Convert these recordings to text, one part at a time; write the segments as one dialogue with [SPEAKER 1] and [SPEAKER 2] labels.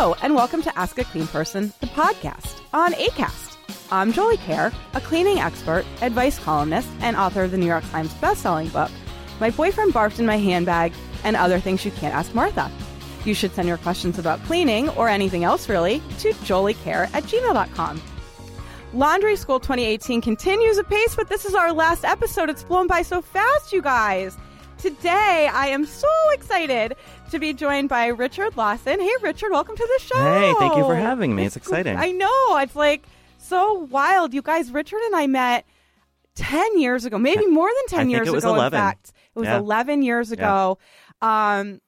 [SPEAKER 1] Hello, and welcome to Ask a Clean Person, the podcast on ACAST. I'm Jolie Kerr, a cleaning expert, advice columnist, and author of the New York Times bestselling book, My Boyfriend Barfed in My Handbag, and Other Things You Can't Ask Martha. You should send your questions about cleaning or anything else really to joliekerr at gmail.com. Laundry School 2018 continues apace, but this is our last episode. It's blown by so fast, you guys. Today, I am so excited to be joined by Richard Lawson. Hey, Richard, welcome to the show.
[SPEAKER 2] Hey, thank you for having me. It's exciting.
[SPEAKER 1] I know. It's like so wild. You guys, Richard and I met 10 years ago, maybe more than 10
[SPEAKER 2] I think
[SPEAKER 1] years
[SPEAKER 2] it was
[SPEAKER 1] ago,
[SPEAKER 2] 11.
[SPEAKER 1] in fact. It was
[SPEAKER 2] Yeah.
[SPEAKER 1] 11 years ago. Um,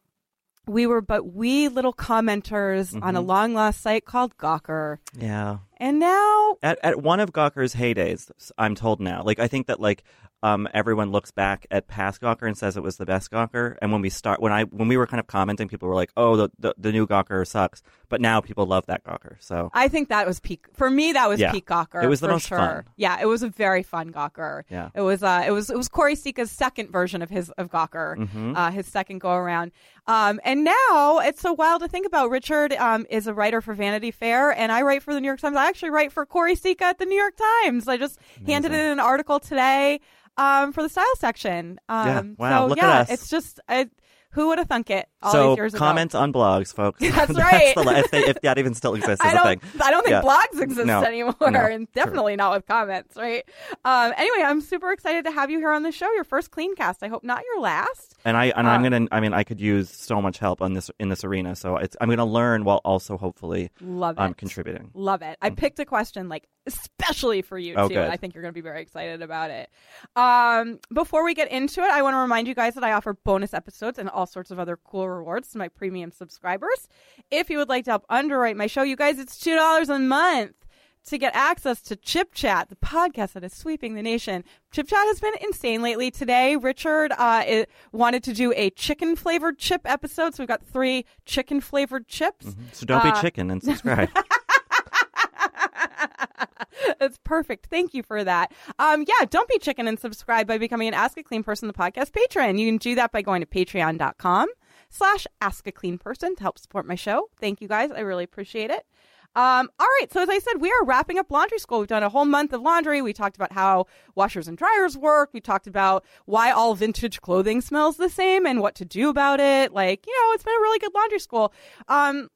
[SPEAKER 1] we were but we little commenters on
[SPEAKER 2] Mm-hmm.
[SPEAKER 1] a long lost site called Gawker.
[SPEAKER 2] Yeah.
[SPEAKER 1] And now
[SPEAKER 2] At at one of Gawker's heydays, I'm told now. Like I think that like um everyone looks back at past Gawker and says it was the best Gawker. And when we start when I when we were kind of commenting, people were like, "Oh, the the, the new Gawker sucks." But now people love that Gawker. So
[SPEAKER 1] I think that was peak for me. That was
[SPEAKER 2] Yeah.
[SPEAKER 1] peak Gawker.
[SPEAKER 2] It was the most
[SPEAKER 1] sure.
[SPEAKER 2] fun.
[SPEAKER 1] Yeah, it was a very fun Gawker.
[SPEAKER 2] Yeah.
[SPEAKER 1] it was. Uh, it was. It was Choire Sicha's second version of his of Gawker.
[SPEAKER 2] Mm-hmm.
[SPEAKER 1] Uh, his second go around. Um, and now it's so wild to think about. Richard um, is a writer for Vanity Fair, and I write for the New York Times. I actually write for Corey Sika at the New York Times. I just handed in an article today um, for the style section. Um,
[SPEAKER 2] Yeah. Wow,
[SPEAKER 1] So
[SPEAKER 2] look at
[SPEAKER 1] yeah,
[SPEAKER 2] us.
[SPEAKER 1] it's just. I, who would have thunk it? All
[SPEAKER 2] so
[SPEAKER 1] these years ago?
[SPEAKER 2] comment on blogs, folks.
[SPEAKER 1] That's right.
[SPEAKER 2] That's the, if, they, if that even still exists as
[SPEAKER 1] I
[SPEAKER 2] a
[SPEAKER 1] don't.
[SPEAKER 2] thing.
[SPEAKER 1] I don't think
[SPEAKER 2] Yeah.
[SPEAKER 1] blogs exist
[SPEAKER 2] No.
[SPEAKER 1] anymore,
[SPEAKER 2] No.
[SPEAKER 1] and definitely not with comments, right? Um, anyway, I'm super excited to have you here on the show. Your first clean cast. I hope not your last.
[SPEAKER 2] And I and I'm
[SPEAKER 1] Uh,
[SPEAKER 2] gonna. I mean, I could use so much help on this in this arena. So it's, I'm gonna learn while also hopefully
[SPEAKER 1] Love it.
[SPEAKER 2] um, contributing.
[SPEAKER 1] Love it. I picked a question like especially for you
[SPEAKER 2] Oh,
[SPEAKER 1] too.
[SPEAKER 2] good.
[SPEAKER 1] I think you're going to be very excited about it. Um, before we get into it, I want to remind you guys that I offer bonus episodes and all sorts of other cool rewards to my premium subscribers. If you would like to help underwrite my show, you guys, it's two dollars a month. To get access to Chip Chat, the podcast that is sweeping the nation. Chip Chat has been insane lately. Today, Richard uh, it wanted to do a chicken flavored chip episode. So we've got three chicken flavored chips.
[SPEAKER 2] So don't be
[SPEAKER 1] Uh,
[SPEAKER 2] chicken and subscribe.
[SPEAKER 1] That's perfect. Thank you for that. Um, yeah, don't be chicken and subscribe by becoming an Ask a Clean Person, the podcast patron. You can do that by going to patreon.com slash ask a clean person to help support my show. Thank you guys. I really appreciate it. Um, all right. So as I said, we are wrapping up laundry school. We've done a whole month of laundry. We talked about how washers and dryers work. We talked about why all vintage clothing smells the same and what to do about it. Like, you know, it's been a really good laundry school. Um,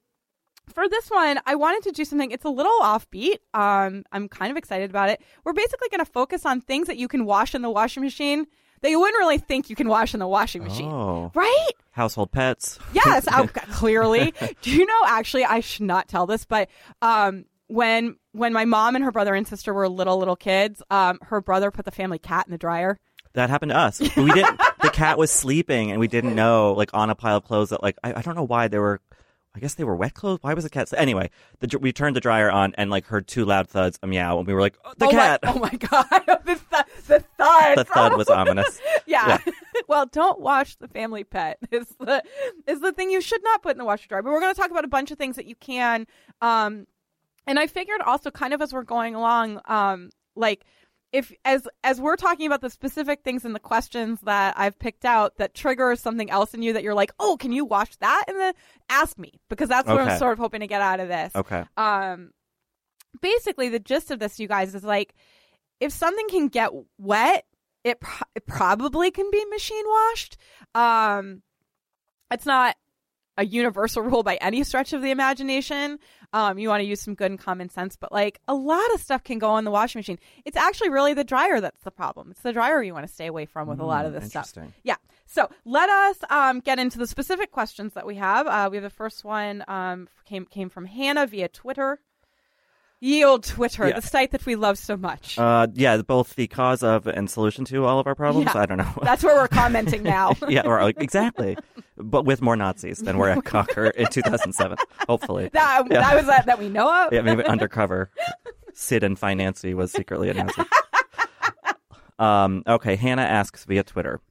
[SPEAKER 1] for this one, I wanted to do something. It's a little offbeat. Um, I'm kind of excited about it. We're basically going to focus on things that you can wash in the washing machine that you wouldn't really think you can wash in the washing machine,
[SPEAKER 2] Oh.
[SPEAKER 1] right?
[SPEAKER 2] Household pets.
[SPEAKER 1] Yes, I, clearly. Do you know? Actually, I should not tell this, but um, when when my mom and her brother and sister were little little kids, um, her brother put the family cat in the dryer.
[SPEAKER 2] That happened to us. We didn't. the cat was sleeping, and we didn't know, like, on a pile of clothes that, like, I, I don't know why they were. I guess they were wet clothes. Why was the cat? Anyway, the, we turned the dryer on and like heard two loud thuds, a meow, and we were like, oh, "The
[SPEAKER 1] oh
[SPEAKER 2] cat!"
[SPEAKER 1] My, oh my god, the, th- the thud.
[SPEAKER 2] the thud was ominous.
[SPEAKER 1] yeah. well, don't wash the family pet. Is the is the thing you should not put in the washer dryer. But we're going to talk about a bunch of things that you can. Um, and I figured also kind of as we're going along, um, like if as as we're talking about the specific things in the questions that I've picked out that trigger something else in you that you're like, oh, can you wash that? And then ask me because that's what I'm sort of hoping to get out of this
[SPEAKER 2] Okay.
[SPEAKER 1] um basically the gist of this you guys is like if something can get wet it, pro- it probably can be machine washed um it's not a universal rule by any stretch of the imagination um you want to use some good and common sense but like a lot of stuff can go in the washing machine it's actually really the dryer that's the problem it's the dryer you want to stay away from with a lot of
[SPEAKER 2] Mm,
[SPEAKER 1] this stuff yeah. So let us um, get into the specific questions that we have. Uh, we have the first one um, came came from Hannah via Twitter. Ye old Twitter,
[SPEAKER 2] Yeah.
[SPEAKER 1] the site that we love so much.
[SPEAKER 2] Uh, yeah, both the cause of and solution to all of our problems.
[SPEAKER 1] Yeah.
[SPEAKER 2] I don't know.
[SPEAKER 1] That's where we're commenting now.
[SPEAKER 2] yeah, or like, exactly, but with more Nazis than were at Gawker in 2007. Hopefully,
[SPEAKER 1] that,
[SPEAKER 2] Yeah.
[SPEAKER 1] that was that, that we know of.
[SPEAKER 2] yeah, maybe undercover. Sid and Financy was secretly a Nazi. Um, okay, Hannah asks via Twitter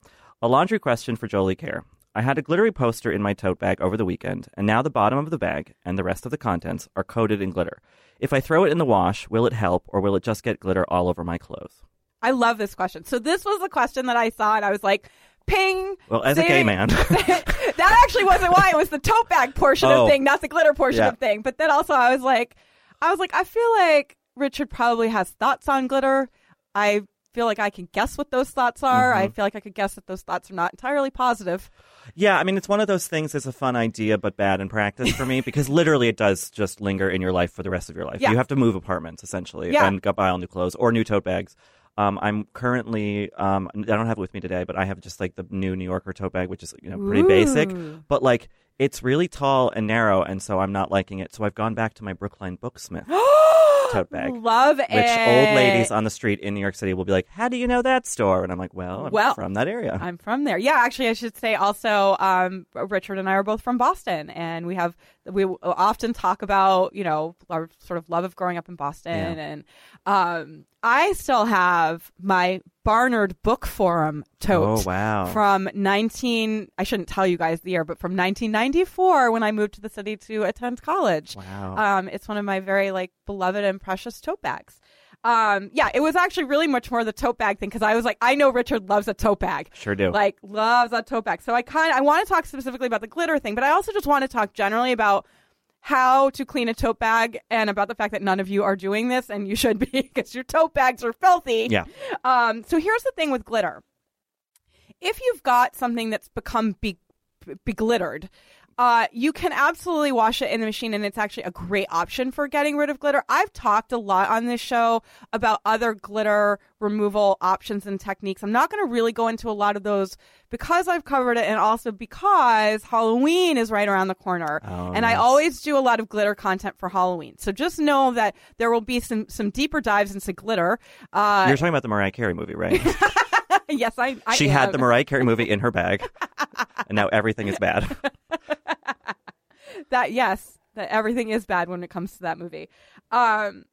[SPEAKER 2] a laundry question for Jolie Kerr. I had a glittery poster in my tote bag over the weekend, and now the bottom of the bag and the rest of the contents are coated in glitter. If I throw it in the wash, will it help, or will it just get glitter all over my clothes?
[SPEAKER 1] I love this question. So this was the question that I saw, and I was like, "Ping."
[SPEAKER 2] Well, as a gay man,
[SPEAKER 1] that actually wasn't why. It was the tote bag portion
[SPEAKER 2] Oh.
[SPEAKER 1] of thing, not the glitter portion
[SPEAKER 2] Yeah.
[SPEAKER 1] of thing. But then also, I was like, I was like, I feel like Richard probably has thoughts on glitter. I feel like I can guess what those thoughts are.
[SPEAKER 2] Mm-hmm.
[SPEAKER 1] I feel like I could guess that those thoughts are not entirely positive.
[SPEAKER 2] Yeah, I mean, it's one of those things that's a fun idea, but bad in practice for me because literally it does just linger in your life for the rest of your life.
[SPEAKER 1] Yeah.
[SPEAKER 2] You have to move apartments essentially
[SPEAKER 1] Yeah.
[SPEAKER 2] and go buy all new clothes or new tote bags. Um, I'm currently, um, I don't have it with me today, but I have just like the new New Yorker tote bag, which is you know pretty basic, but like it's really tall and narrow, and so I'm not liking it. So I've gone back to my Brookline Booksmith tote bag.
[SPEAKER 1] Love it.
[SPEAKER 2] Which old ladies on the street in New York City will be like, "How do you know that store?" And I'm like, "Well, I'm
[SPEAKER 1] Well,
[SPEAKER 2] from that area."
[SPEAKER 1] I'm from there. Yeah, actually, I should say also, um, Richard and I are both from Boston, and we have we often talk about you know our sort of love of growing up in Boston,
[SPEAKER 2] Yeah.
[SPEAKER 1] and um, I still have my Barnard Book Forum tote.
[SPEAKER 2] Oh, wow.
[SPEAKER 1] From 19, I shouldn't tell you guys the year, but from 1994 when I moved to the city to attend college.
[SPEAKER 2] Wow.
[SPEAKER 1] Um, it's one of my very like beloved and precious tote bags. Um, yeah, it was actually really much more the tote bag thing because I was like, I know Richard loves a tote bag.
[SPEAKER 2] Sure do.
[SPEAKER 1] Like loves a tote bag. So I kind of I want to talk specifically about the glitter thing, but I also just want to talk generally about how to clean a tote bag and about the fact that none of you are doing this and you should be because your tote bags are filthy.
[SPEAKER 2] Yeah.
[SPEAKER 1] Um, so here's the thing with glitter. If you've got something that's become be- beglittered, uh, you can absolutely wash it in the machine, and it's actually a great option for getting rid of glitter. I've talked a lot on this show about other glitter removal options and techniques. I'm not going to really go into a lot of those because I've covered it, and also because Halloween is right around the corner,
[SPEAKER 2] Oh,
[SPEAKER 1] and I always do a lot of glitter content for Halloween. So just know that there will be some some deeper dives into glitter. Uh,
[SPEAKER 2] You're talking about the Mariah Carey movie, right?
[SPEAKER 1] yes, I. I
[SPEAKER 2] she had the Mariah Carey movie in her bag, and now everything is bad.
[SPEAKER 1] that yes that everything is bad when it comes to that movie um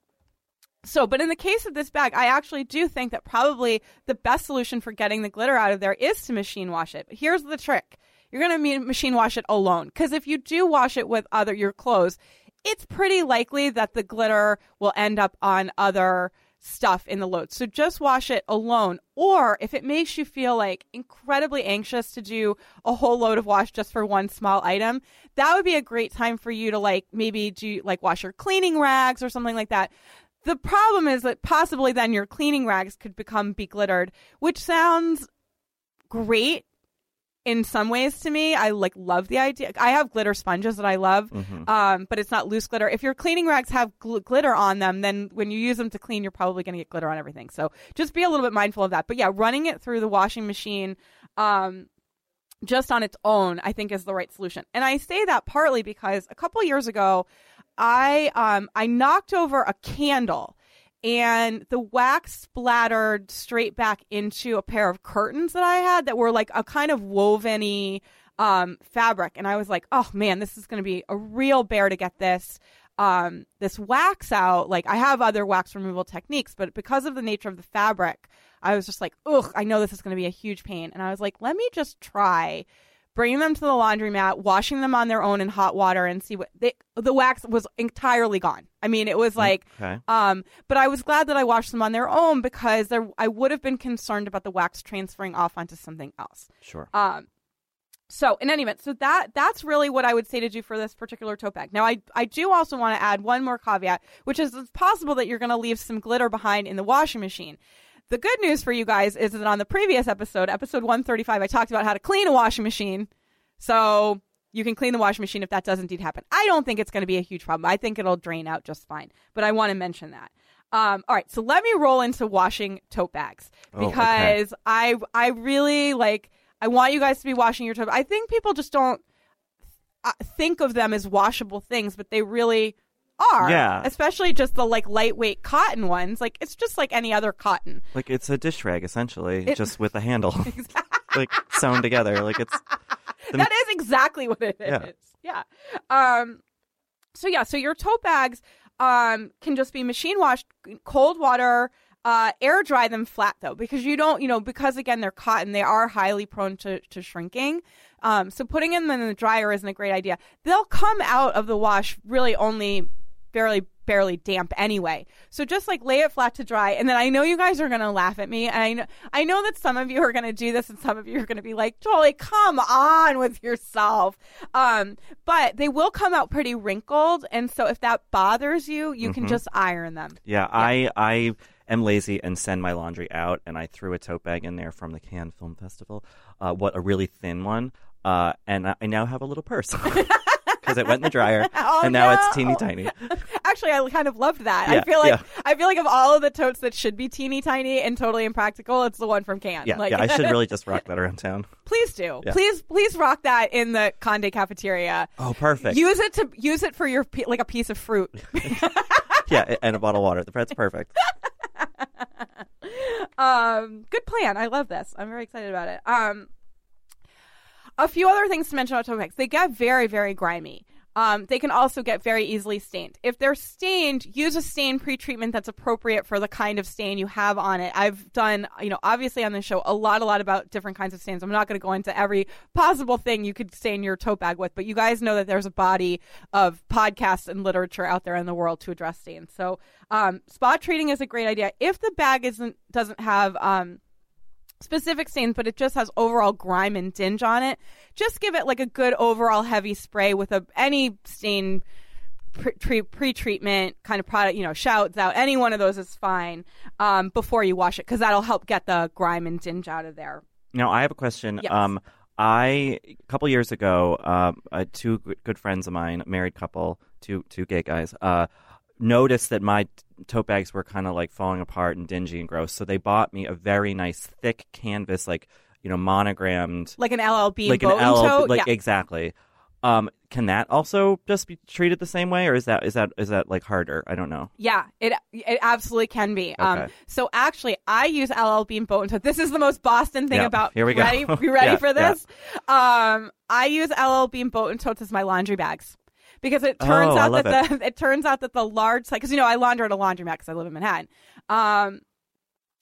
[SPEAKER 1] so but in the case of this bag i actually do think that probably the best solution for getting the glitter out of there is to machine wash it but here's the trick you're going to machine wash it alone because if you do wash it with other your clothes it's pretty likely that the glitter will end up on other stuff in the load. So just wash it alone. Or if it makes you feel like incredibly anxious to do a whole load of wash just for one small item, that would be a great time for you to like maybe do like wash your cleaning rags or something like that. The problem is that possibly then your cleaning rags could become beglittered, which sounds great in some ways to me. I like love the idea. I have glitter sponges that I love, um, but it's not loose glitter. If your cleaning rags have gl- glitter on them, then when you use them to clean, you're probably going to get glitter on everything. So just be a little bit mindful of that. But yeah, running it through the washing machine. Um, just on its own, I think is the right solution. And I say that partly because a couple years ago, I um I knocked over a candle and the wax splattered straight back into a pair of curtains that I had that were like a kind of woven-y um fabric and I was like, "Oh man, this is going to be a real bear to get this um this wax out. Like I have other wax removal techniques, but because of the nature of the fabric, I was just like, "Ugh, I know this is going to be a huge pain." And I was like, "Let me just try bringing them to the laundromat, washing them on their own in hot water, and see what they, the wax was entirely gone. I mean, it was like,
[SPEAKER 2] Okay.
[SPEAKER 1] um, but I was glad that I washed them on their own because there, I would have been concerned about the wax transferring off onto something else.
[SPEAKER 2] Sure.
[SPEAKER 1] Um, so in any event, so that that's really what I would say to do for this particular tote bag. Now, I I do also want to add one more caveat, which is it's possible that you're going to leave some glitter behind in the washing machine. The good news for you guys is that on the previous episode, episode 135, I talked about how to clean a washing machine. So you can clean the washing machine if that does indeed happen. I don't think it's going to be a huge problem. I think it'll drain out just fine. But I want to mention that. Um, all right, so let me roll into washing tote bags
[SPEAKER 2] Oh,
[SPEAKER 1] because
[SPEAKER 2] okay.
[SPEAKER 1] I I really like I want you guys to be washing your tote. I think people just don't uh, think of them as washable things, but they really are.
[SPEAKER 2] Yeah.
[SPEAKER 1] Especially just the like lightweight cotton ones. Like it's just like any other cotton.
[SPEAKER 2] Like it's a dish rag essentially,
[SPEAKER 1] It-
[SPEAKER 2] just with a handle, like sewn together. Like it's the-
[SPEAKER 1] that is exactly what it is.
[SPEAKER 2] Yeah.
[SPEAKER 1] Yeah. Um. So yeah. So your tote bags um can just be machine washed, cold water. Uh, air dry them flat though, because you don't, you know, because again they're cotton, they are highly prone to, to shrinking. Um, so putting them in the dryer isn't a great idea. They'll come out of the wash really only barely barely damp anyway. So just like lay it flat to dry and then I know you guys are going to laugh at me and I know I know that some of you are going to do this and some of you are going to be like, "Jolie, come on with yourself." Um, but they will come out pretty wrinkled and so if that bothers you, you can just iron them.
[SPEAKER 2] yeah. I I am lazy and send my laundry out, and I threw a tote bag in there from the Cannes Film Festival. Uh, what a really thin one, uh, and I now have a little purse. Because it went in the dryer,
[SPEAKER 1] Oh,
[SPEAKER 2] and now
[SPEAKER 1] no.
[SPEAKER 2] it's teeny tiny.
[SPEAKER 1] Actually, I kind of loved that. I feel like
[SPEAKER 2] yeah.
[SPEAKER 1] I feel like of all of the totes that should be teeny tiny and totally impractical, it's the one from Cannes.
[SPEAKER 2] Yeah,
[SPEAKER 1] like,
[SPEAKER 2] yeah. I should really just rock that around town.
[SPEAKER 1] please do.
[SPEAKER 2] Yeah.
[SPEAKER 1] Please, please rock that in the Conde cafeteria.
[SPEAKER 2] Oh, perfect.
[SPEAKER 1] Use it to use it for your like a piece of fruit.
[SPEAKER 2] yeah, and a bottle of water. That's perfect.
[SPEAKER 1] um, good plan. I love this. I'm very excited about it. Um, a few other things to mention about tote bags. They get very, very grimy. Um, they can also get very easily stained. If they're stained, use a stain pre-treatment that's appropriate for the kind of stain you have on it. I've done, you know, obviously on the show a lot, a lot about different kinds of stains. I'm not going to go into every possible thing you could stain your tote bag with, but you guys know that there's a body of podcasts and literature out there in the world to address stains. So, um, spot treating is a great idea. If the bag isn't doesn't have um, specific stains, but it just has overall grime and dinge on it. Just give it like a good overall heavy spray with a any stain pre- tre- pre-treatment kind of product. You know, shouts out any one of those is fine um, before you wash it because that'll help get the grime and dinge out of there.
[SPEAKER 2] Now, I have a question.
[SPEAKER 1] Yes.
[SPEAKER 2] Um, I a couple years ago, um, uh, two good, good friends of mine, married couple, two two gay guys, uh, noticed that my tote bags were kind of like falling apart and dingy and gross. So they bought me a very nice thick canvas, like you know, monogrammed,
[SPEAKER 1] Like an LLB
[SPEAKER 2] like an
[SPEAKER 1] boat and
[SPEAKER 2] L,
[SPEAKER 1] tote.
[SPEAKER 2] like
[SPEAKER 1] yeah.
[SPEAKER 2] exactly. Um, can that also just be treated the same way, or is that is that is that like harder? I don't know.
[SPEAKER 1] Yeah, it it absolutely can be. Um, so actually, I use LL Bean boat and tote. This is the most Boston thing
[SPEAKER 2] Yeah,
[SPEAKER 1] about.
[SPEAKER 2] here we go.
[SPEAKER 1] Ready? You ready
[SPEAKER 2] Yeah,
[SPEAKER 1] for this? Um, I use LL Bean boat and totes as my laundry bags because it turns
[SPEAKER 2] Oh,
[SPEAKER 1] out that the it turns out that the large size because you know I launder at a laundromat because I live in Manhattan. Um,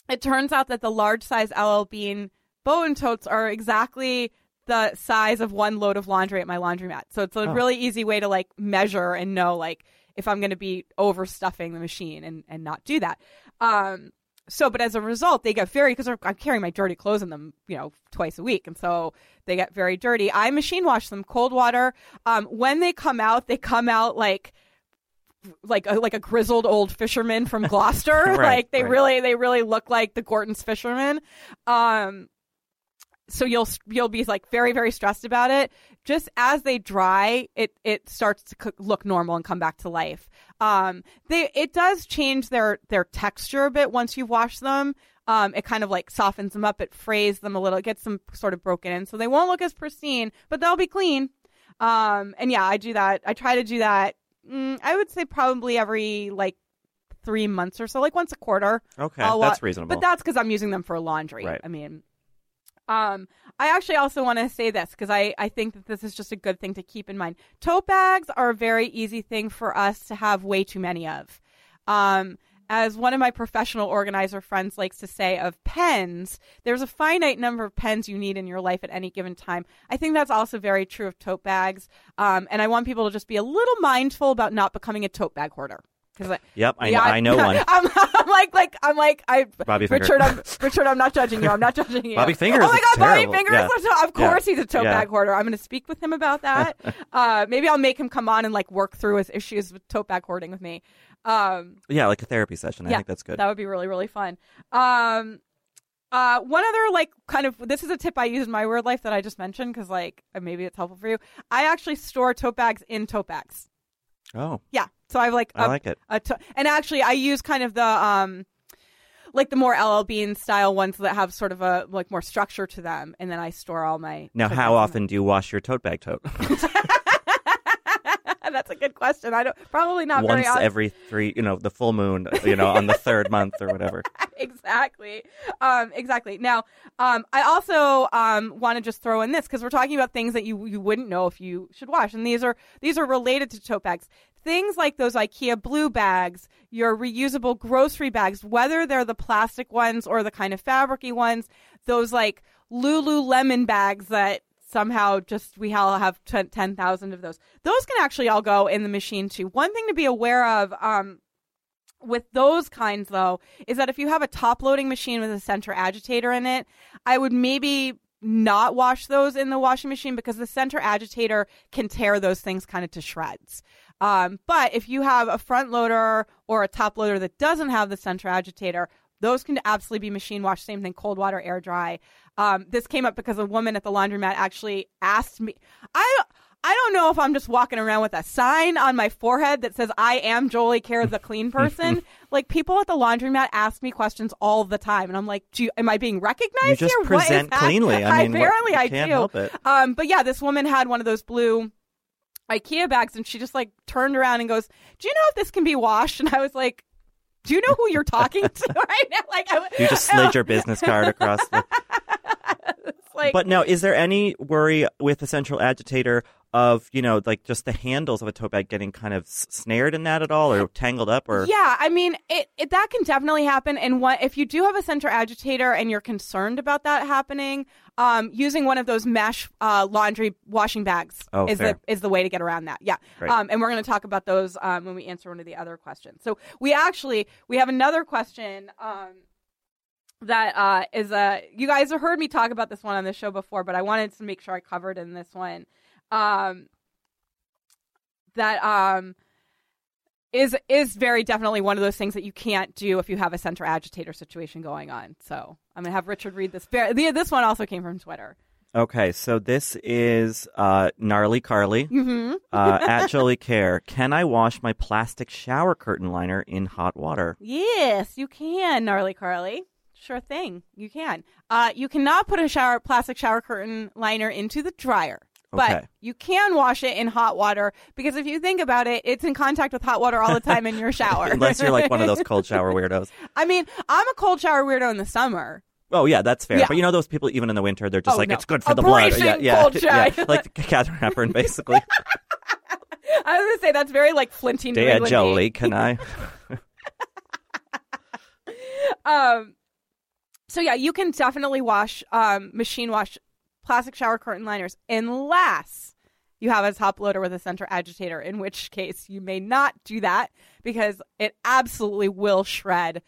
[SPEAKER 1] it turns out that the large size LL Bean and totes are exactly the size of one load of laundry at my laundromat. So it's a
[SPEAKER 2] Oh.
[SPEAKER 1] really easy way to like measure and know like if I'm going to be overstuffing the machine and and not do that. Um so but as a result they get very because I'm carrying my dirty clothes in them, you know, twice a week and so they get very dirty. I machine wash them cold water. Um when they come out, they come out like like a, like a grizzled old fisherman from Gloucester.
[SPEAKER 2] Right,
[SPEAKER 1] like they
[SPEAKER 2] right.
[SPEAKER 1] really they really look like the Gorton's fisherman. Um so you'll you'll be like very very stressed about it. Just as they dry, it it starts to cook, look normal and come back to life. Um, they it does change their their texture a bit once you've washed them. Um, it kind of like softens them up, it frays them a little, it gets them sort of broken in, so they won't look as pristine, but they'll be clean. Um, and yeah, I do that. I try to do that. Mm, I would say probably every like three months or so, like once a quarter.
[SPEAKER 2] Okay,
[SPEAKER 1] I'll
[SPEAKER 2] that's reasonable.
[SPEAKER 1] But that's because I'm using them for laundry.
[SPEAKER 2] Right.
[SPEAKER 1] I mean, um, I actually also want to say this because I, I think that this is just a good thing to keep in mind. Tote bags are a very easy thing for us to have way too many of. Um, as one of my professional organizer friends likes to say of pens, there's a finite number of pens you need in your life at any given time. I think that's also very true of tote bags. Um, and I want people to just be a little mindful about not becoming a tote bag hoarder. Because
[SPEAKER 2] Yep, I,
[SPEAKER 1] yeah,
[SPEAKER 2] I know one.
[SPEAKER 1] I'm, I'm like, like, I'm like, I,
[SPEAKER 2] Bobby Finger.
[SPEAKER 1] Richard, I'm, Richard, I'm not judging you. I'm not judging you.
[SPEAKER 2] Bobby Fingers
[SPEAKER 1] Oh my God,
[SPEAKER 2] terrible.
[SPEAKER 1] Bobby Fingers.
[SPEAKER 2] Yeah.
[SPEAKER 1] is to- Of course,
[SPEAKER 2] Yeah.
[SPEAKER 1] he's a tote bag hoarder. I'm going to speak with him about that. uh, maybe I'll make him come on and like work through his issues with tote bag hoarding with me. Um,
[SPEAKER 2] Yeah, like a therapy session. I
[SPEAKER 1] yeah,
[SPEAKER 2] think that's good.
[SPEAKER 1] That would be really, really fun. Um, uh, one other like kind of this is a tip I use in my word life that I just mentioned because like maybe it's helpful for you. I actually store tote bags in tote bags.
[SPEAKER 2] Oh,
[SPEAKER 1] Yeah, so I have like
[SPEAKER 2] I
[SPEAKER 1] a-
[SPEAKER 2] like it.
[SPEAKER 1] and actually I use kind of the um like the more LL Bean style ones that have sort of a like more structure to them, and then I store all my.
[SPEAKER 2] Now, how often do you wash your tote bag tote?
[SPEAKER 1] That's a good question. I don't probably not
[SPEAKER 2] Once every three, you know, the full moon, you know, on the third month or whatever.
[SPEAKER 1] exactly. Um, exactly. Now, um, I also um, want to just throw in this because we're talking about things that you you wouldn't know if you should wash, and these are these are related to tote bags. Things like those IKEA blue bags, your reusable grocery bags, whether they're the plastic ones or the kind of fabricy ones, those like Lululemon bags that somehow just we all have 10,000 of those. Those can actually all go in the machine too. One thing to be aware of um, with those kinds though is that if you have a top loading machine with a center agitator in it, I would maybe not wash those in the washing machine because the center agitator can tear those things kind of to shreds. Um, but if you have a front loader or a top loader that doesn't have the center agitator, those can absolutely be machine washed. Same thing, cold water, air dry. Um, this came up because a woman at the laundromat actually asked me. I I don't know if I'm just walking around with a sign on my forehead that says I am Jolie Kerr, the clean person. like people at the laundromat ask me questions all the time, and I'm like, do you, am I being recognized
[SPEAKER 2] You just
[SPEAKER 1] here? What is
[SPEAKER 2] present cleanly. I mean,
[SPEAKER 1] apparently
[SPEAKER 2] you
[SPEAKER 1] I
[SPEAKER 2] can't
[SPEAKER 1] do.
[SPEAKER 2] help it.
[SPEAKER 1] Um, but yeah, this woman had one of those blue IKEA bags, and she just like turned around and goes, "Do you know if this can be washed?" And I was like. Do you know who you're talking to right now? Like, I,
[SPEAKER 2] You just slid your business card across the.
[SPEAKER 1] Like,
[SPEAKER 2] But no, is there any worry with the central agitator of you know like just the handles of a tote bag getting kind of snared in that at all or tangled up or?
[SPEAKER 1] Yeah, I mean, it, it that can definitely happen. And what if you do have a center agitator and you're concerned about that happening? Um, using one of those mesh uh, laundry washing bags
[SPEAKER 2] Oh,
[SPEAKER 1] is
[SPEAKER 2] fair.
[SPEAKER 1] the is the way to get around that. Yeah, um, and we're going to talk about those um, when we answer one of the other questions. So we actually we have another question. That uh, is a you guys have heard me talk about this one on the show before, but I wanted to make sure I covered in this one. Um, that um is is very definitely one of those things that you can't do if you have a center agitator situation going on. So I'm gonna have Richard read this. This one also came from Twitter.
[SPEAKER 2] Okay, so this is uh, gnarly Carly
[SPEAKER 1] Mm-hmm.
[SPEAKER 2] uh, at Jolie Kerr. Can I wash my plastic shower curtain liner in hot water?
[SPEAKER 1] Yes, you can, gnarly Carly. Sure thing, you can. Uh, you cannot put a shower plastic shower curtain liner into the dryer. But
[SPEAKER 2] Okay.
[SPEAKER 1] you can wash it in hot water because if you think about it, it's in contact with hot water all the time in your shower.
[SPEAKER 2] Unless you're like one of those cold shower weirdos.
[SPEAKER 1] I mean, I'm a cold shower weirdo in the summer.
[SPEAKER 2] Oh yeah, that's fair.
[SPEAKER 1] Yeah.
[SPEAKER 2] But you know those people even in the winter, they're just
[SPEAKER 1] Oh,
[SPEAKER 2] like
[SPEAKER 1] no.
[SPEAKER 2] it's good for the blood. Yeah, yeah, yeah. Like Katharine Hepburn, basically.
[SPEAKER 1] I was gonna say that's very like Flinty.
[SPEAKER 2] Dear Jolie, can I?
[SPEAKER 1] Um, so yeah, you can definitely wash, um, machine wash plastic shower curtain liners unless you have a top loader with a center agitator, in which case you may not do that because it absolutely will shred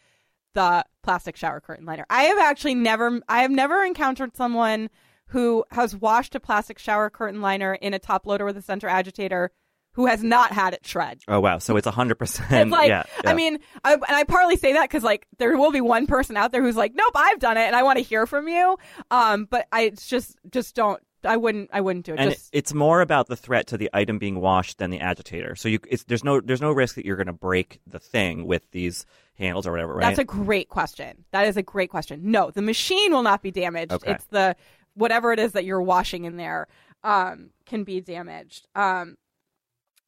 [SPEAKER 1] the plastic shower curtain liner. I have actually never, I have never encountered someone who has washed a plastic shower curtain liner in a top loader with a center agitator who has not had it shred.
[SPEAKER 2] Oh wow, so it's hundred percent.
[SPEAKER 1] Like,
[SPEAKER 2] yeah,
[SPEAKER 1] I mean, I, and I partly say that because like there will be one person out there who's like, nope, I've done it, and I want to hear from you. Um, but I it's just just don't. I wouldn't. I wouldn't do it.
[SPEAKER 2] and
[SPEAKER 1] just
[SPEAKER 2] it- it's more about the threat to the item being washed than the agitator. So you, it's, there's no there's no risk that you're going to break the thing with these handles or whatever, right?
[SPEAKER 1] that's a great question. That is a great question. No, the machine will not be damaged.
[SPEAKER 2] Okay.
[SPEAKER 1] It's the whatever it is that you're washing in there um, can be damaged. Um,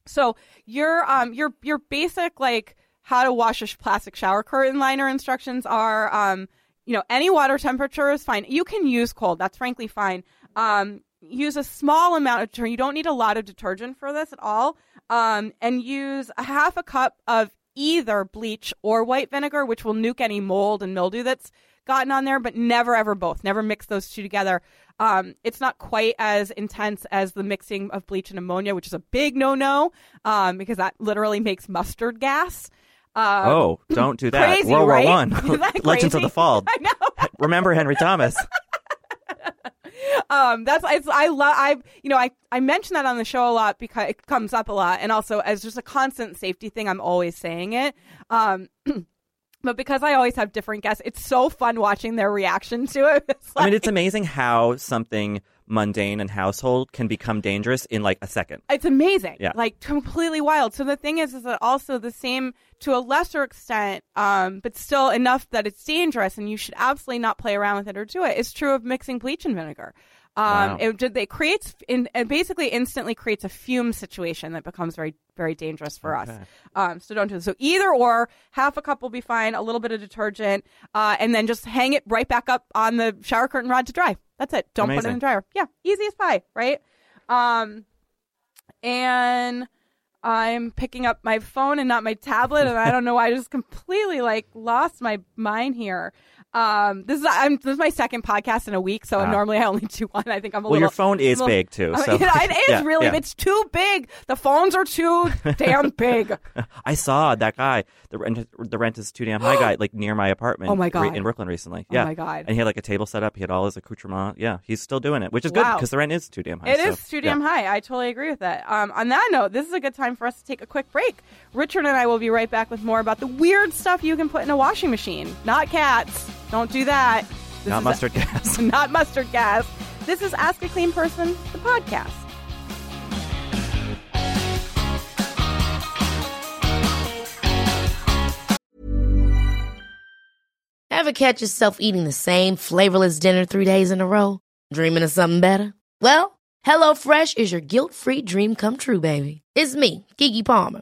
[SPEAKER 1] so your um your your basic like how to wash a plastic shower curtain liner instructions are um you know any water temperature is fine. You can use cold. That's frankly fine. Um, use a small amount of detergent. You don't need a lot of detergent for this at all. Um, and use a half a cup of either bleach or white vinegar, which will nuke any mold and mildew that's gotten on there, but never ever both. Never mix those two together. Um, it's not quite as intense as the mixing of bleach and ammonia, which is a big no no, um, because that literally makes mustard gas. Um,
[SPEAKER 2] oh, don't do that.
[SPEAKER 1] crazy,
[SPEAKER 2] World
[SPEAKER 1] right?
[SPEAKER 2] War One, Legends of the Fall.
[SPEAKER 1] I know.
[SPEAKER 2] Remember Henry Thomas?
[SPEAKER 1] um that's it's, i love i you know i i mention that on the show a lot because it comes up a lot and also as just a constant safety thing i'm always saying it um but because i always have different guests it's so fun watching their reaction to it it's
[SPEAKER 2] I mean, it's amazing how something mundane and household can become dangerous in like a second.
[SPEAKER 1] it's amazing
[SPEAKER 2] Yeah.
[SPEAKER 1] like completely wild so the thing is is that also the same to a lesser extent um but still enough that it's dangerous and you should absolutely not play around with it or do it. it is true of mixing bleach and vinegar Um,
[SPEAKER 2] Wow.
[SPEAKER 1] it, it creates in, it basically instantly creates a fume situation that becomes very very dangerous for us. Um, so don't do this. So either or, half a cup will be fine. A little bit of detergent, uh, and then just hang it right back up on the shower curtain rod to dry. That's it. Don't put it in the dryer. Yeah, easy as pie, right? Um, and I'm picking up my phone and not my tablet, and I don't know why I just completely like lost my mind here. Um, this is I'm this is my second podcast in a week, so
[SPEAKER 2] Ah.
[SPEAKER 1] normally I only do one. I think I'm a
[SPEAKER 2] Well,
[SPEAKER 1] little.
[SPEAKER 2] your phone is
[SPEAKER 1] I'm
[SPEAKER 2] big too. So
[SPEAKER 1] it is
[SPEAKER 2] Yeah,
[SPEAKER 1] really.
[SPEAKER 2] yeah.
[SPEAKER 1] It's too big. The phones are too damn big.
[SPEAKER 2] I saw that guy. The rent, the rent is too damn high guy, like near my apartment.
[SPEAKER 1] Oh my
[SPEAKER 2] re-
[SPEAKER 1] God.
[SPEAKER 2] in Brooklyn recently. Yeah.
[SPEAKER 1] Oh
[SPEAKER 2] Yeah.
[SPEAKER 1] my God.
[SPEAKER 2] And he had like a table set up. He had all his accoutrement. Yeah, he's still doing it, which is good because the rent is too damn high.
[SPEAKER 1] It
[SPEAKER 2] so,
[SPEAKER 1] is too
[SPEAKER 2] yeah.
[SPEAKER 1] damn high. I totally agree with that. Um, on that note, this is a good time for us to take a quick break. Richard and I will be right back with more about the weird stuff you can put in a washing machine. Not cats. Don't do that. This
[SPEAKER 2] Not
[SPEAKER 1] is-
[SPEAKER 2] mustard gas.
[SPEAKER 1] not mustard gas. This is Ask a Clean Person, the podcast.
[SPEAKER 3] Ever catch yourself eating the same flavorless dinner three days in a row? Dreaming of something better? Well, HelloFresh is your guilt-free dream come true, baby. It's me, Keke Palmer.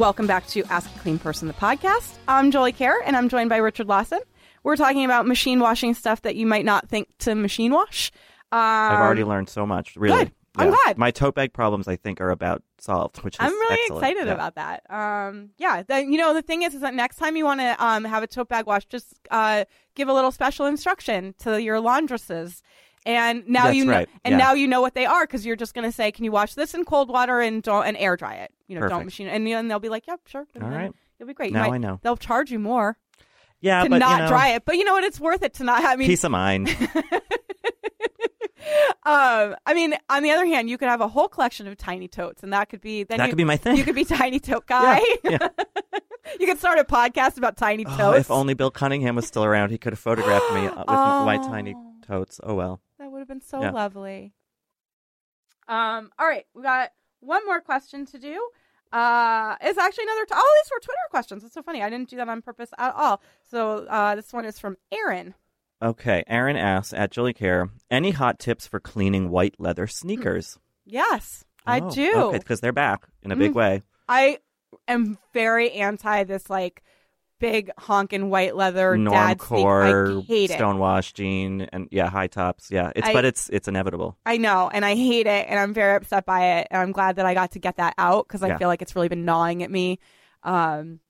[SPEAKER 1] Welcome back to Ask a Clean Person, the podcast. I'm Jolie Kerr, and I'm joined by Richard Lawson. We're talking about machine washing stuff that you might not think to machine wash. Um,
[SPEAKER 2] I've already learned so much. Really.
[SPEAKER 1] Good. I'm glad.
[SPEAKER 2] My tote bag problems, I think, are about solved, which is
[SPEAKER 1] I'm really
[SPEAKER 2] excellent.
[SPEAKER 1] excited
[SPEAKER 2] Yeah.
[SPEAKER 1] about that. Um, yeah, the, you know the thing is, is that next time you want to um, have a tote bag wash, just uh, give a little special instruction to your laundresses, and now
[SPEAKER 2] That's
[SPEAKER 1] you know,
[SPEAKER 2] right,
[SPEAKER 1] and
[SPEAKER 2] yeah.
[SPEAKER 1] now you know what they are because you're just going to say, "Can you wash this in cold water and don't and air dry it? You know, don't
[SPEAKER 2] Perfect.
[SPEAKER 1] machine." And, and they'll be like, "Yep, sure." And
[SPEAKER 2] All right.
[SPEAKER 1] You'll be great.
[SPEAKER 2] Now
[SPEAKER 1] might-
[SPEAKER 2] I know.
[SPEAKER 1] They'll charge you more
[SPEAKER 2] Yeah,
[SPEAKER 1] to
[SPEAKER 2] but
[SPEAKER 1] not
[SPEAKER 2] you know,
[SPEAKER 1] dry it, but you know what? It's worth it to not. I mean,
[SPEAKER 2] Peace of mind.
[SPEAKER 1] um, I mean, on the other hand, you could have a whole collection of tiny totes, and that could be then
[SPEAKER 2] That
[SPEAKER 1] you,
[SPEAKER 2] could be my thing.
[SPEAKER 1] You could be tiny tote guy.
[SPEAKER 2] yeah.
[SPEAKER 1] you could start a podcast about tiny totes.
[SPEAKER 2] Oh, if only Bill Cunningham was still around, he could have photographed me uh, with my
[SPEAKER 1] Oh.
[SPEAKER 2] tiny totes. Oh well.
[SPEAKER 1] That would have been so
[SPEAKER 2] Yeah.
[SPEAKER 1] lovely. Um. All right, we got one more question to do. Uh, it's actually another. T- oh, these were Twitter questions. It's so funny. I didn't do that on purpose at all. So uh, this one is from Aaron.
[SPEAKER 2] Okay, Aaron asks at Julie Kerr, any hot tips for cleaning white leather sneakers?
[SPEAKER 1] Yes, I
[SPEAKER 2] Oh,
[SPEAKER 1] do.
[SPEAKER 2] Okay, because they're back in a big
[SPEAKER 1] Mm.
[SPEAKER 2] way.
[SPEAKER 1] I am very anti this like big honking white leather dad
[SPEAKER 2] Normcore,
[SPEAKER 1] hate it.
[SPEAKER 2] stonewash jean, and yeah, high tops. Yeah, it's
[SPEAKER 1] I-
[SPEAKER 2] but it's it's inevitable.
[SPEAKER 1] I know, and I hate it, and I'm very upset by it. And I'm glad that I got to get that out because I
[SPEAKER 2] Yeah.
[SPEAKER 1] feel like it's really been gnawing at me. Um,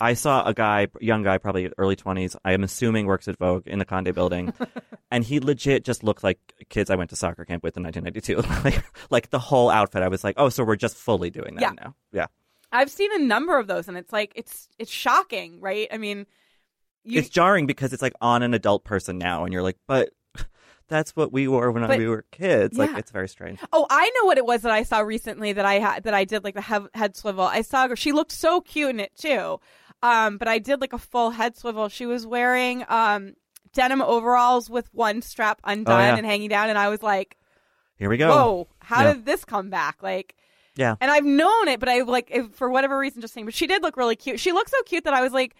[SPEAKER 2] I saw a guy, young guy, probably early twenties. I am assuming works at Vogue in the Conde building, and he legit just looked like kids I went to soccer camp with in 1992. like, like the whole outfit. I was like, oh, so we're just fully doing that
[SPEAKER 1] Yeah.
[SPEAKER 2] now. Yeah,
[SPEAKER 1] I've seen a number of those, and it's like it's it's shocking, right? I mean, you,
[SPEAKER 2] it's jarring because it's like on an adult person now, and you're like, but that's what we wore when
[SPEAKER 1] But-
[SPEAKER 2] we were kids. Like, it's very strange.
[SPEAKER 1] Oh, I know what it was that I saw recently that I had that I did like the head, head swivel. I saw her; she looked so cute in it too. Um, but I did like a full head swivel. She was wearing um denim overalls with one strap undone
[SPEAKER 2] Oh, yeah.
[SPEAKER 1] and hanging down, and I was like,
[SPEAKER 2] Here we go.
[SPEAKER 1] "Whoa, how
[SPEAKER 2] Yeah.
[SPEAKER 1] did this come back?" Like,
[SPEAKER 2] Yeah.
[SPEAKER 1] and I've known it, but I like if, for whatever reason just saying. But she did look really cute. She looked so cute that I was like,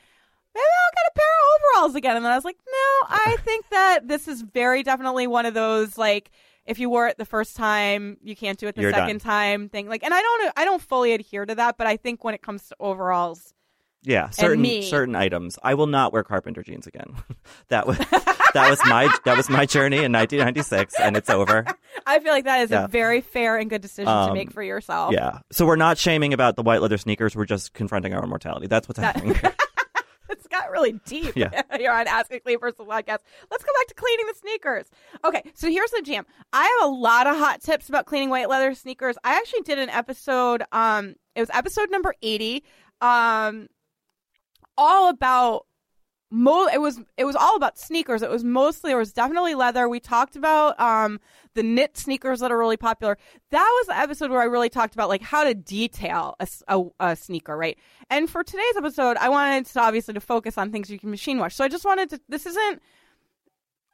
[SPEAKER 1] maybe I'll get a pair of overalls again. And then I was like, no, I think that this is very definitely one of those like if you wore it the first time, you can't do it the
[SPEAKER 2] You're
[SPEAKER 1] second time thing. Like, and I don't I don't fully adhere to that, but I think when it comes to overalls,
[SPEAKER 2] Yeah, certain certain items. I will not wear carpenter jeans again. that was that was my that was my journey in 1996, and it's over.
[SPEAKER 1] I feel like that is
[SPEAKER 2] Yeah.
[SPEAKER 1] a very fair and good decision to
[SPEAKER 2] Um,
[SPEAKER 1] make for yourself.
[SPEAKER 2] Yeah. So we're not shaming about the white leather sneakers. We're just confronting our own mortality. That's what's
[SPEAKER 1] That-
[SPEAKER 2] happening.
[SPEAKER 1] it's got really deep
[SPEAKER 2] Yeah.
[SPEAKER 1] here on Ask a Clean Person podcast. Let's go back to cleaning the sneakers. Okay, so here's the jam. I have a lot of hot tips about cleaning white leather sneakers. I actually did an episode. Um, it was episode number eighty. Um, all about mo it was it was all about sneakers. It was mostly it was definitely leather. We talked about um the knit sneakers that are really popular. That was the episode where I really talked about like how to detail a sneaker, right? And for today's episode, I wanted to obviously to focus on things you can machine wash. So I just wanted to. This isn't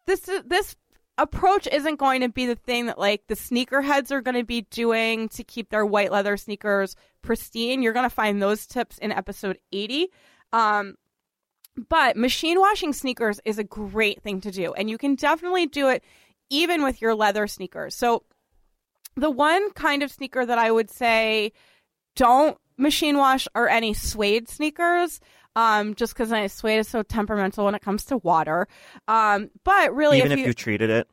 [SPEAKER 1] this this approach isn't going to be the thing that like the sneakerheads are going to be doing to keep their white leather sneakers pristine. You're going to find those tips in episode 80. Um, but machine washing sneakers is a great thing to do, and you can definitely do it even with your leather sneakers. So, the one kind of sneaker that I would say don't machine wash are any suede sneakers. Um, just because suede is so temperamental when it comes to water. Um, but really,
[SPEAKER 2] Even
[SPEAKER 1] if
[SPEAKER 2] if
[SPEAKER 1] you,
[SPEAKER 2] you treated it.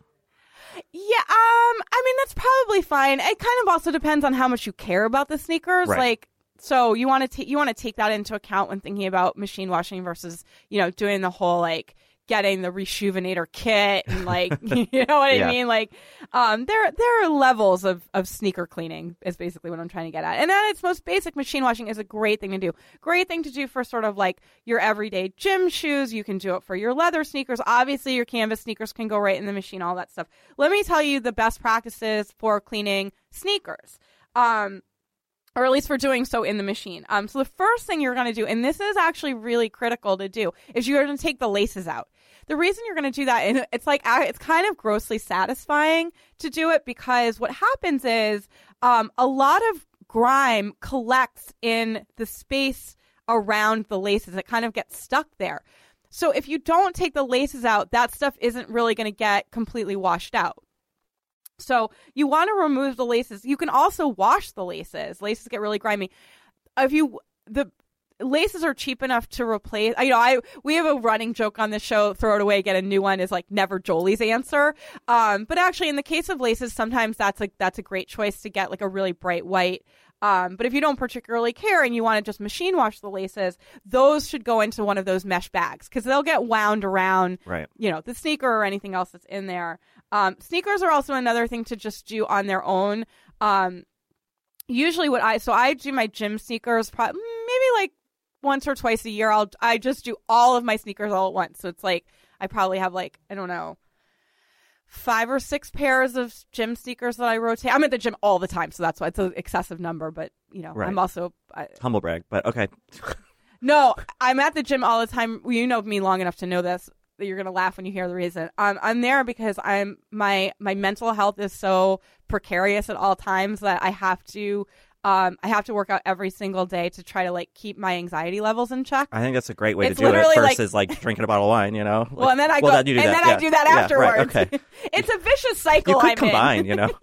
[SPEAKER 1] yeah, um, I mean that's probably fine. It kind of also depends on how much you care about the sneakers.
[SPEAKER 2] Right.
[SPEAKER 1] Like, so you want to take you want to take that into account when thinking about machine washing versus you know doing the whole like getting the rejuvenator kit and like you know what
[SPEAKER 2] Yeah.
[SPEAKER 1] I mean. Like, um, there there are levels of of sneaker cleaning is basically what I'm trying to get at. And at its most basic, machine washing is a great thing to do. Great thing to do for sort of like your everyday gym shoes. You can do it for your leather sneakers. Obviously, your canvas sneakers can go right in the machine. All that stuff. Let me tell you the best practices for cleaning sneakers. Um, or at least for doing so in the machine. Um, so the first thing you're going to do, and this is actually really critical to do, is you're going to take the laces out. The reason you're going to do that, and it's like it's kind of grossly satisfying to do it because what happens is um, a lot of grime collects in the space around the laces. It kind of gets stuck there. So if you don't take the laces out, that stuff isn't really going to get completely washed out. So you want to remove the laces. You can also wash the laces. Laces get really grimy. If you the laces are cheap enough to replace. You know, I we have a running joke on this show: throw it away, get a new one is like never Jolie's answer. Um, but actually, in the case of laces, sometimes that's like that's a great choice to get like a really bright white. Um, but if you don't particularly care and you want to just machine wash the laces, those should go into one of those mesh bags because they'll get wound around
[SPEAKER 2] Right.
[SPEAKER 1] you know, the sneaker or anything else that's in there. Um, sneakers are also another thing to just do on their own. Um, usually, what I so I do my gym sneakers pro- maybe like once or twice a year. I'll I just do all of my sneakers all at once. So it's like I probably have like I don't know five or six pairs of gym sneakers that I rotate. I'm at the gym all the time, so that's why it's an excessive number. But you know,
[SPEAKER 2] Right.
[SPEAKER 1] I'm also I,
[SPEAKER 2] Humble brag, but okay.
[SPEAKER 1] no, I'm at the gym all the time. You know me long enough to know this. That you're gonna laugh when you hear the reason. Um, I'm there because I'm my my mental health is so precarious at all times that I have to um I have to work out every single day to try to like keep my anxiety levels in check.
[SPEAKER 2] I think that's a great way
[SPEAKER 1] It's
[SPEAKER 2] to do it
[SPEAKER 1] literally like-
[SPEAKER 2] versus like, drinking a bottle of wine, you know?
[SPEAKER 1] well, and then I go,
[SPEAKER 2] then you do
[SPEAKER 1] and
[SPEAKER 2] that,
[SPEAKER 1] then
[SPEAKER 2] yeah.
[SPEAKER 1] I do that
[SPEAKER 2] Yeah,
[SPEAKER 1] afterwards.
[SPEAKER 2] right, okay.
[SPEAKER 1] it's a vicious cycle.
[SPEAKER 2] You could
[SPEAKER 1] I'm
[SPEAKER 2] combine,
[SPEAKER 1] in.
[SPEAKER 2] you know?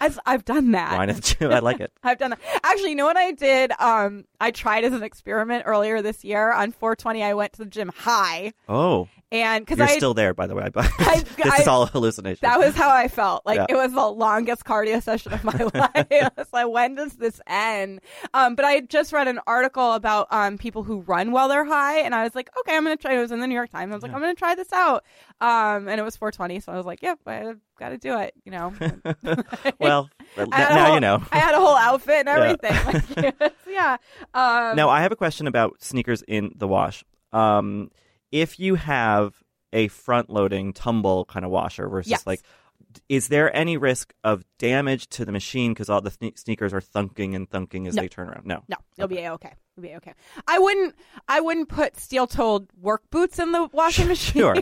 [SPEAKER 1] I've, I've done that.
[SPEAKER 2] Wine and chew. I like it.
[SPEAKER 1] I've done that. Actually, you know what I did? Um, I tried as an experiment earlier this year on 420. I went to the gym high,
[SPEAKER 2] Oh,
[SPEAKER 1] and because
[SPEAKER 2] you're
[SPEAKER 1] I
[SPEAKER 2] still there, by the way.
[SPEAKER 1] I-
[SPEAKER 2] this is all a hallucination.
[SPEAKER 1] That was how I felt. Like
[SPEAKER 2] Yeah.
[SPEAKER 1] it was the longest cardio session of my life. I was like, when does this end? Um, but I just read an article about um people who run while they're high, and I was like, okay, I'm gonna try. It was in the New York Times. I was like, I'm gonna try this out. Um, and it was 420, so I was like, yep, I got to do it. You know.
[SPEAKER 2] well, n- now
[SPEAKER 1] whole-
[SPEAKER 2] you know.
[SPEAKER 1] I had a whole outfit and
[SPEAKER 2] Yeah.
[SPEAKER 1] everything. Like, yeah. Um,
[SPEAKER 2] Now, I have a question about sneakers in the wash. Um, if you have a front loading tumble kind of washer versus
[SPEAKER 1] Yes.
[SPEAKER 2] like, is there any risk of damage to the machine because all the sne- sneakers are thunking and thunking as
[SPEAKER 1] No.
[SPEAKER 2] they turn around? No.
[SPEAKER 1] No, it'll be okay. Be okay. I wouldn't. I wouldn't put steel-toed work boots in the washing machine.
[SPEAKER 2] Sure.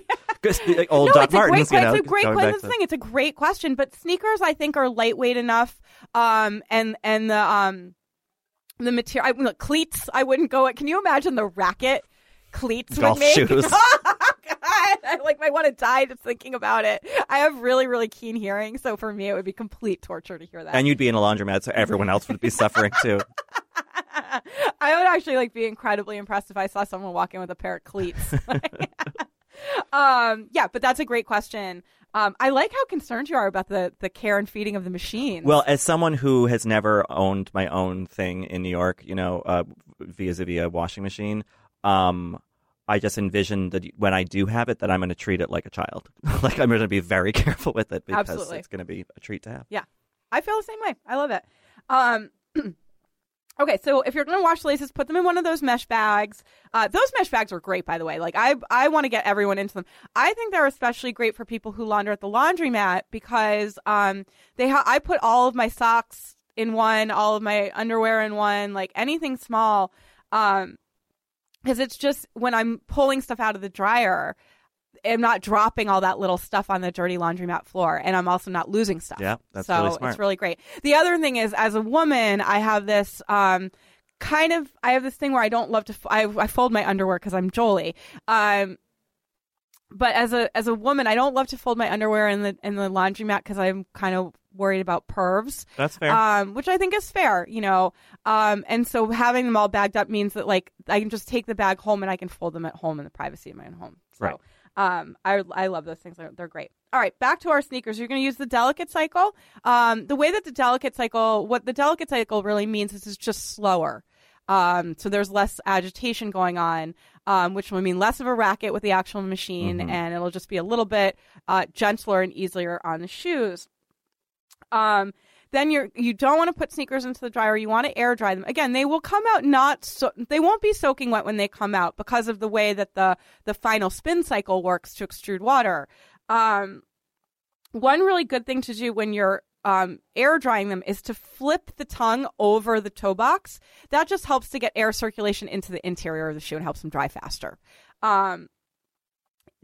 [SPEAKER 2] Like, old
[SPEAKER 1] no,
[SPEAKER 2] Doc
[SPEAKER 1] it's a
[SPEAKER 2] Martens,
[SPEAKER 1] great,
[SPEAKER 2] you know,
[SPEAKER 1] it's a great question.
[SPEAKER 2] back
[SPEAKER 1] That's the
[SPEAKER 2] to-
[SPEAKER 1] thing. It's a great question, but sneakers, I think, are lightweight enough. Um, and and the um, the material. I, look, cleats. I wouldn't go. Can you imagine the racket cleats
[SPEAKER 2] Golf
[SPEAKER 1] would make?
[SPEAKER 2] shoes.
[SPEAKER 1] oh God, I like might want to die just thinking about it. I have really really keen hearing, so for me, it would be complete torture to hear that.
[SPEAKER 2] And you'd be in a laundromat, so everyone else would be suffering too.
[SPEAKER 1] I would actually like be incredibly impressed if I saw someone walk in with a pair of cleats. um, yeah, but that's a great question. Um, I like how concerned you are about the the care and feeding of the machines.
[SPEAKER 2] Well, as someone who has never owned my own thing in New York, you know, uh, via via washing machine, um, I just envision that when I do have it, that I'm going to treat it like a child. like I'm going to be very careful with it because
[SPEAKER 1] Absolutely.
[SPEAKER 2] it's going to be a treat to have.
[SPEAKER 1] yeah, I feel the same way. I love it. Um, Okay, so if you're going to wash laces, put them in one of those mesh bags. Uh, those mesh bags are great, by the way. Like I, I want to get everyone into them. I think they're especially great for people who launder at the laundromat because um, they. Ha- I put all of my socks in one, all of my underwear in one, like anything small. Um, because it's just when I'm pulling stuff out of the dryer, I'm not dropping all that little stuff on the dirty laundromat floor, and I'm also not losing stuff.
[SPEAKER 2] Yeah, that's
[SPEAKER 1] so
[SPEAKER 2] really smart.
[SPEAKER 1] it's really great. The other thing is, as a woman, I have this um, kind of I have this thing where I don't love to f- I, I fold my underwear because I'm Jolie. Um, but as a as a woman, I don't love to fold my underwear in the in the laundromat because I'm kind of worried about pervs.
[SPEAKER 2] That's fair.
[SPEAKER 1] Um, which I think is fair, you know. Um, and so having them all bagged up means that like I can just take the bag home and I can fold them at home in the privacy of my own home. So,
[SPEAKER 2] Right.
[SPEAKER 1] Um, I I love those things. They're, they're great. All right, back to our sneakers. You're going to use the delicate cycle. Um, the way that the delicate cycle, what the delicate cycle really means is it's just slower. Um, so there's less agitation going on, um, which will mean less of a racket with the actual machine, and it'll just be a little bit uh, gentler and easier on the shoes. Um, then you're you don't want to put sneakers into the dryer. You want to air dry them. Again, they will come out not so they won't be soaking wet when they come out because of the way that the the final spin cycle works to extrude water. Um, one really good thing to do when you're um, air drying them is to flip the tongue over the toe box. That just helps to get air circulation into the interior of the shoe and helps them dry faster. Um,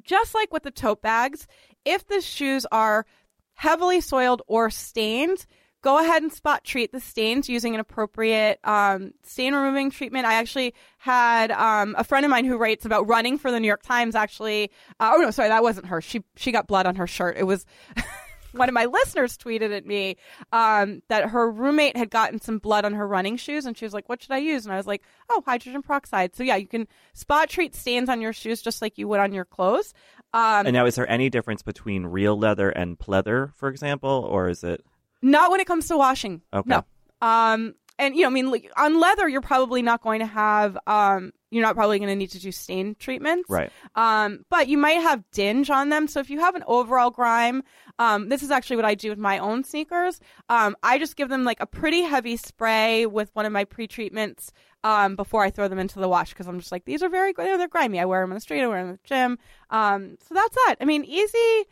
[SPEAKER 1] just like with the tote bags, if the shoes are heavily soiled or stained, go ahead and spot treat the stains using an appropriate um, stain removing treatment. I actually had um, a friend of mine who writes about running for the New York Times. Actually, uh, oh no, sorry, that wasn't her. She she got blood on her shirt. It was. One of my listeners tweeted at me um, that her roommate had gotten some blood on her running shoes, and she was like, "What should I use?" And I was like, "Oh, hydrogen peroxide." So yeah, you can spot treat stains on your shoes just like you would on your clothes. Um,
[SPEAKER 2] and now, is there any difference between real leather and pleather, for example, or is it?
[SPEAKER 1] Not when it comes to washing.
[SPEAKER 2] Okay.
[SPEAKER 1] No. Um, and you know, I mean, like, on leather, you're probably not going to have. Um, you're not probably going to need to do stain treatments.
[SPEAKER 2] Right.
[SPEAKER 1] Um, but you might have dinge on them. So if you have an overall grime, um, this is actually what I do with my own sneakers. Um, I just give them like a pretty heavy spray with one of my pre-treatments. Um, before I throw them into the wash, because I'm just like these are very good. They're grimy. I wear them in the street. I wear them in the gym. Um, so that's it. I mean, easy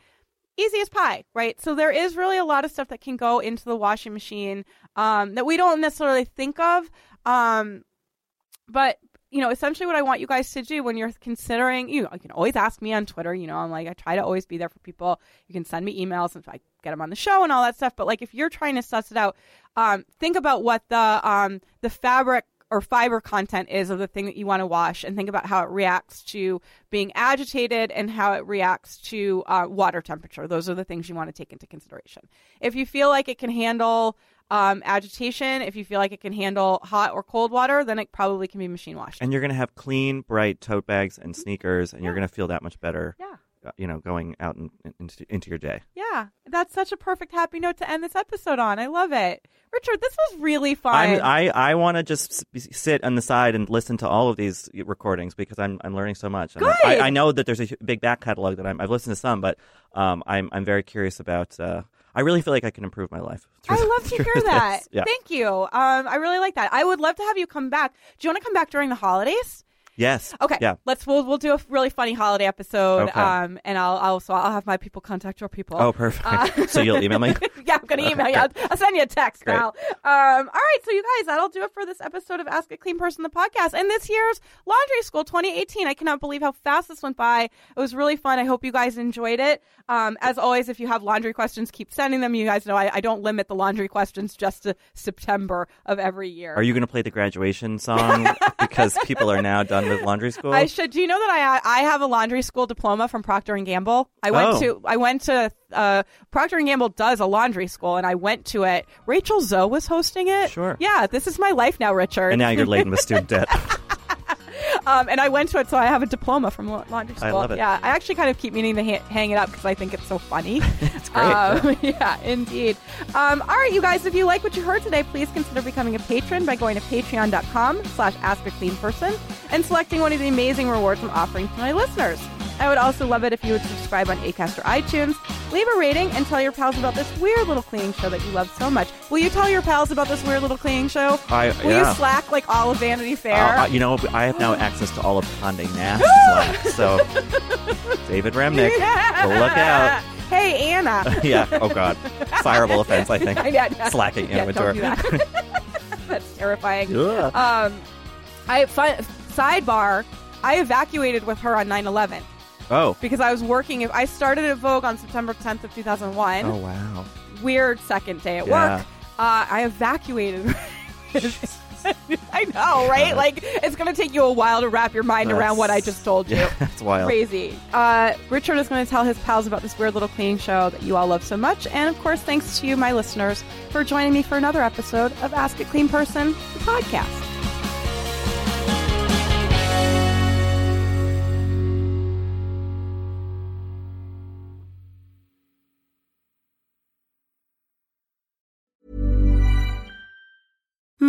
[SPEAKER 1] easy as pie, right? So there is really a lot of stuff that can go into the washing machine um, that we don't necessarily think of. Um, but you know, essentially, what I want you guys to do when you're considering, you know, you can always ask me on Twitter. You know, I'm like I try to always be there for people. You can send me emails and I get them on the show and all that stuff. But like, if you're trying to suss it out, um, think about what the um, the fabric or fiber content is of the thing that you want to wash and think about how it reacts to being agitated and how it reacts to uh, water temperature. Those are the things you want to take into consideration. If you feel like it can handle um, agitation, if you feel like it can handle hot or cold water, then it probably can be machine washed.
[SPEAKER 2] And you're going to have clean, bright tote bags and sneakers, and you're going to feel that much better.
[SPEAKER 1] yeah.
[SPEAKER 2] Uh, You know, going out in- into, into your day.
[SPEAKER 1] Yeah, that's such a perfect happy note to end this episode on. I love it. Richard, this was really fun.
[SPEAKER 2] I'm, I I want to just sit on the side and listen to all of these recordings because I'm I'm learning so much. And I,
[SPEAKER 1] Good.
[SPEAKER 2] I know that there's a big back catalog that I'm, I've listened to some, but um, I'm I'm very curious about. Uh, I really feel like I can improve my life. through-
[SPEAKER 1] I love to hear that.
[SPEAKER 2] Yeah.
[SPEAKER 1] Thank you. Um, I really like that. I would love to have you come back. Do you want to come back during the holidays?
[SPEAKER 2] Yes.
[SPEAKER 1] Okay.
[SPEAKER 2] Yeah.
[SPEAKER 1] Let's we'll we'll do a really funny holiday episode.
[SPEAKER 2] Okay.
[SPEAKER 1] Um, and I'll I'll so I'll have my people contact your people.
[SPEAKER 2] Oh, perfect.
[SPEAKER 1] Uh,
[SPEAKER 2] so you'll email me.
[SPEAKER 1] yeah, I'm gonna email you. I'll, I'll send you a text
[SPEAKER 2] Great.
[SPEAKER 1] now. Um, all right, so you guys, that'll do it for this episode of Ask a Clean Person, the podcast, and this year's Laundry School 2018. I cannot believe how fast this went by. It was really fun. I hope you guys enjoyed it. Um, as always, if you have laundry questions, keep sending them. You guys know I, I don't limit the laundry questions just to September of every year.
[SPEAKER 2] Are you going to play the graduation song because people are now done with laundry school?
[SPEAKER 1] I should. Do you know that I I have a laundry school diploma from Procter and Gamble? I went
[SPEAKER 2] Oh.
[SPEAKER 1] to I went to uh, Procter and Gamble does a laundry school, and I went to it. Rachel Zoe was hosting it.
[SPEAKER 2] Sure.
[SPEAKER 1] Yeah, this is my life now, Richard.
[SPEAKER 2] and now you're laden with student debt.
[SPEAKER 1] Um, and I went to it, so I have a diploma from la- laundry school.
[SPEAKER 2] I love it.
[SPEAKER 1] Yeah, I actually kind of keep meaning to ha- hang it up because I think it's so funny.
[SPEAKER 2] It's great.
[SPEAKER 1] Um, yeah, indeed. Um, all right, you guys, if you like what you heard today, please consider becoming a patron by going to patreon.com slash ask a clean person and selecting one of the amazing rewards I'm offering to my listeners. I would also love it if you would subscribe on Acast or iTunes, leave a rating, and tell your pals about this weird little cleaning show that you love so much. Will you tell your pals about this weird little cleaning show?
[SPEAKER 2] I-
[SPEAKER 1] Will
[SPEAKER 2] yeah.
[SPEAKER 1] you slack like all of Vanity Fair?
[SPEAKER 2] Uh, uh, you know, I have now access to all of Condé Nast Slack, so David Remnick, look out.
[SPEAKER 1] Hey, Anna.
[SPEAKER 2] yeah. Oh God. Fireable offense. I think.
[SPEAKER 1] I- yeah,
[SPEAKER 2] Slacking
[SPEAKER 1] yeah, don't do that. That's terrifying.
[SPEAKER 2] Ugh.
[SPEAKER 1] Um, I fun, sidebar. I evacuated with her on 9/11
[SPEAKER 2] oh.
[SPEAKER 1] because I was working. If I started at Vogue on September 10th of 2001,
[SPEAKER 2] Oh wow.
[SPEAKER 1] weird second day at
[SPEAKER 2] Yeah.
[SPEAKER 1] work. Uh, I evacuated. I know, right? Like it's going to take you a while to wrap your mind around what I just told you.
[SPEAKER 2] Yeah, that's wild.
[SPEAKER 1] Crazy. Uh, Richard is going to tell his pals about this weird little cleaning show that you all love so much. And of course, thanks to you, my listeners, for joining me for another episode of Ask a Clean Person, the podcast.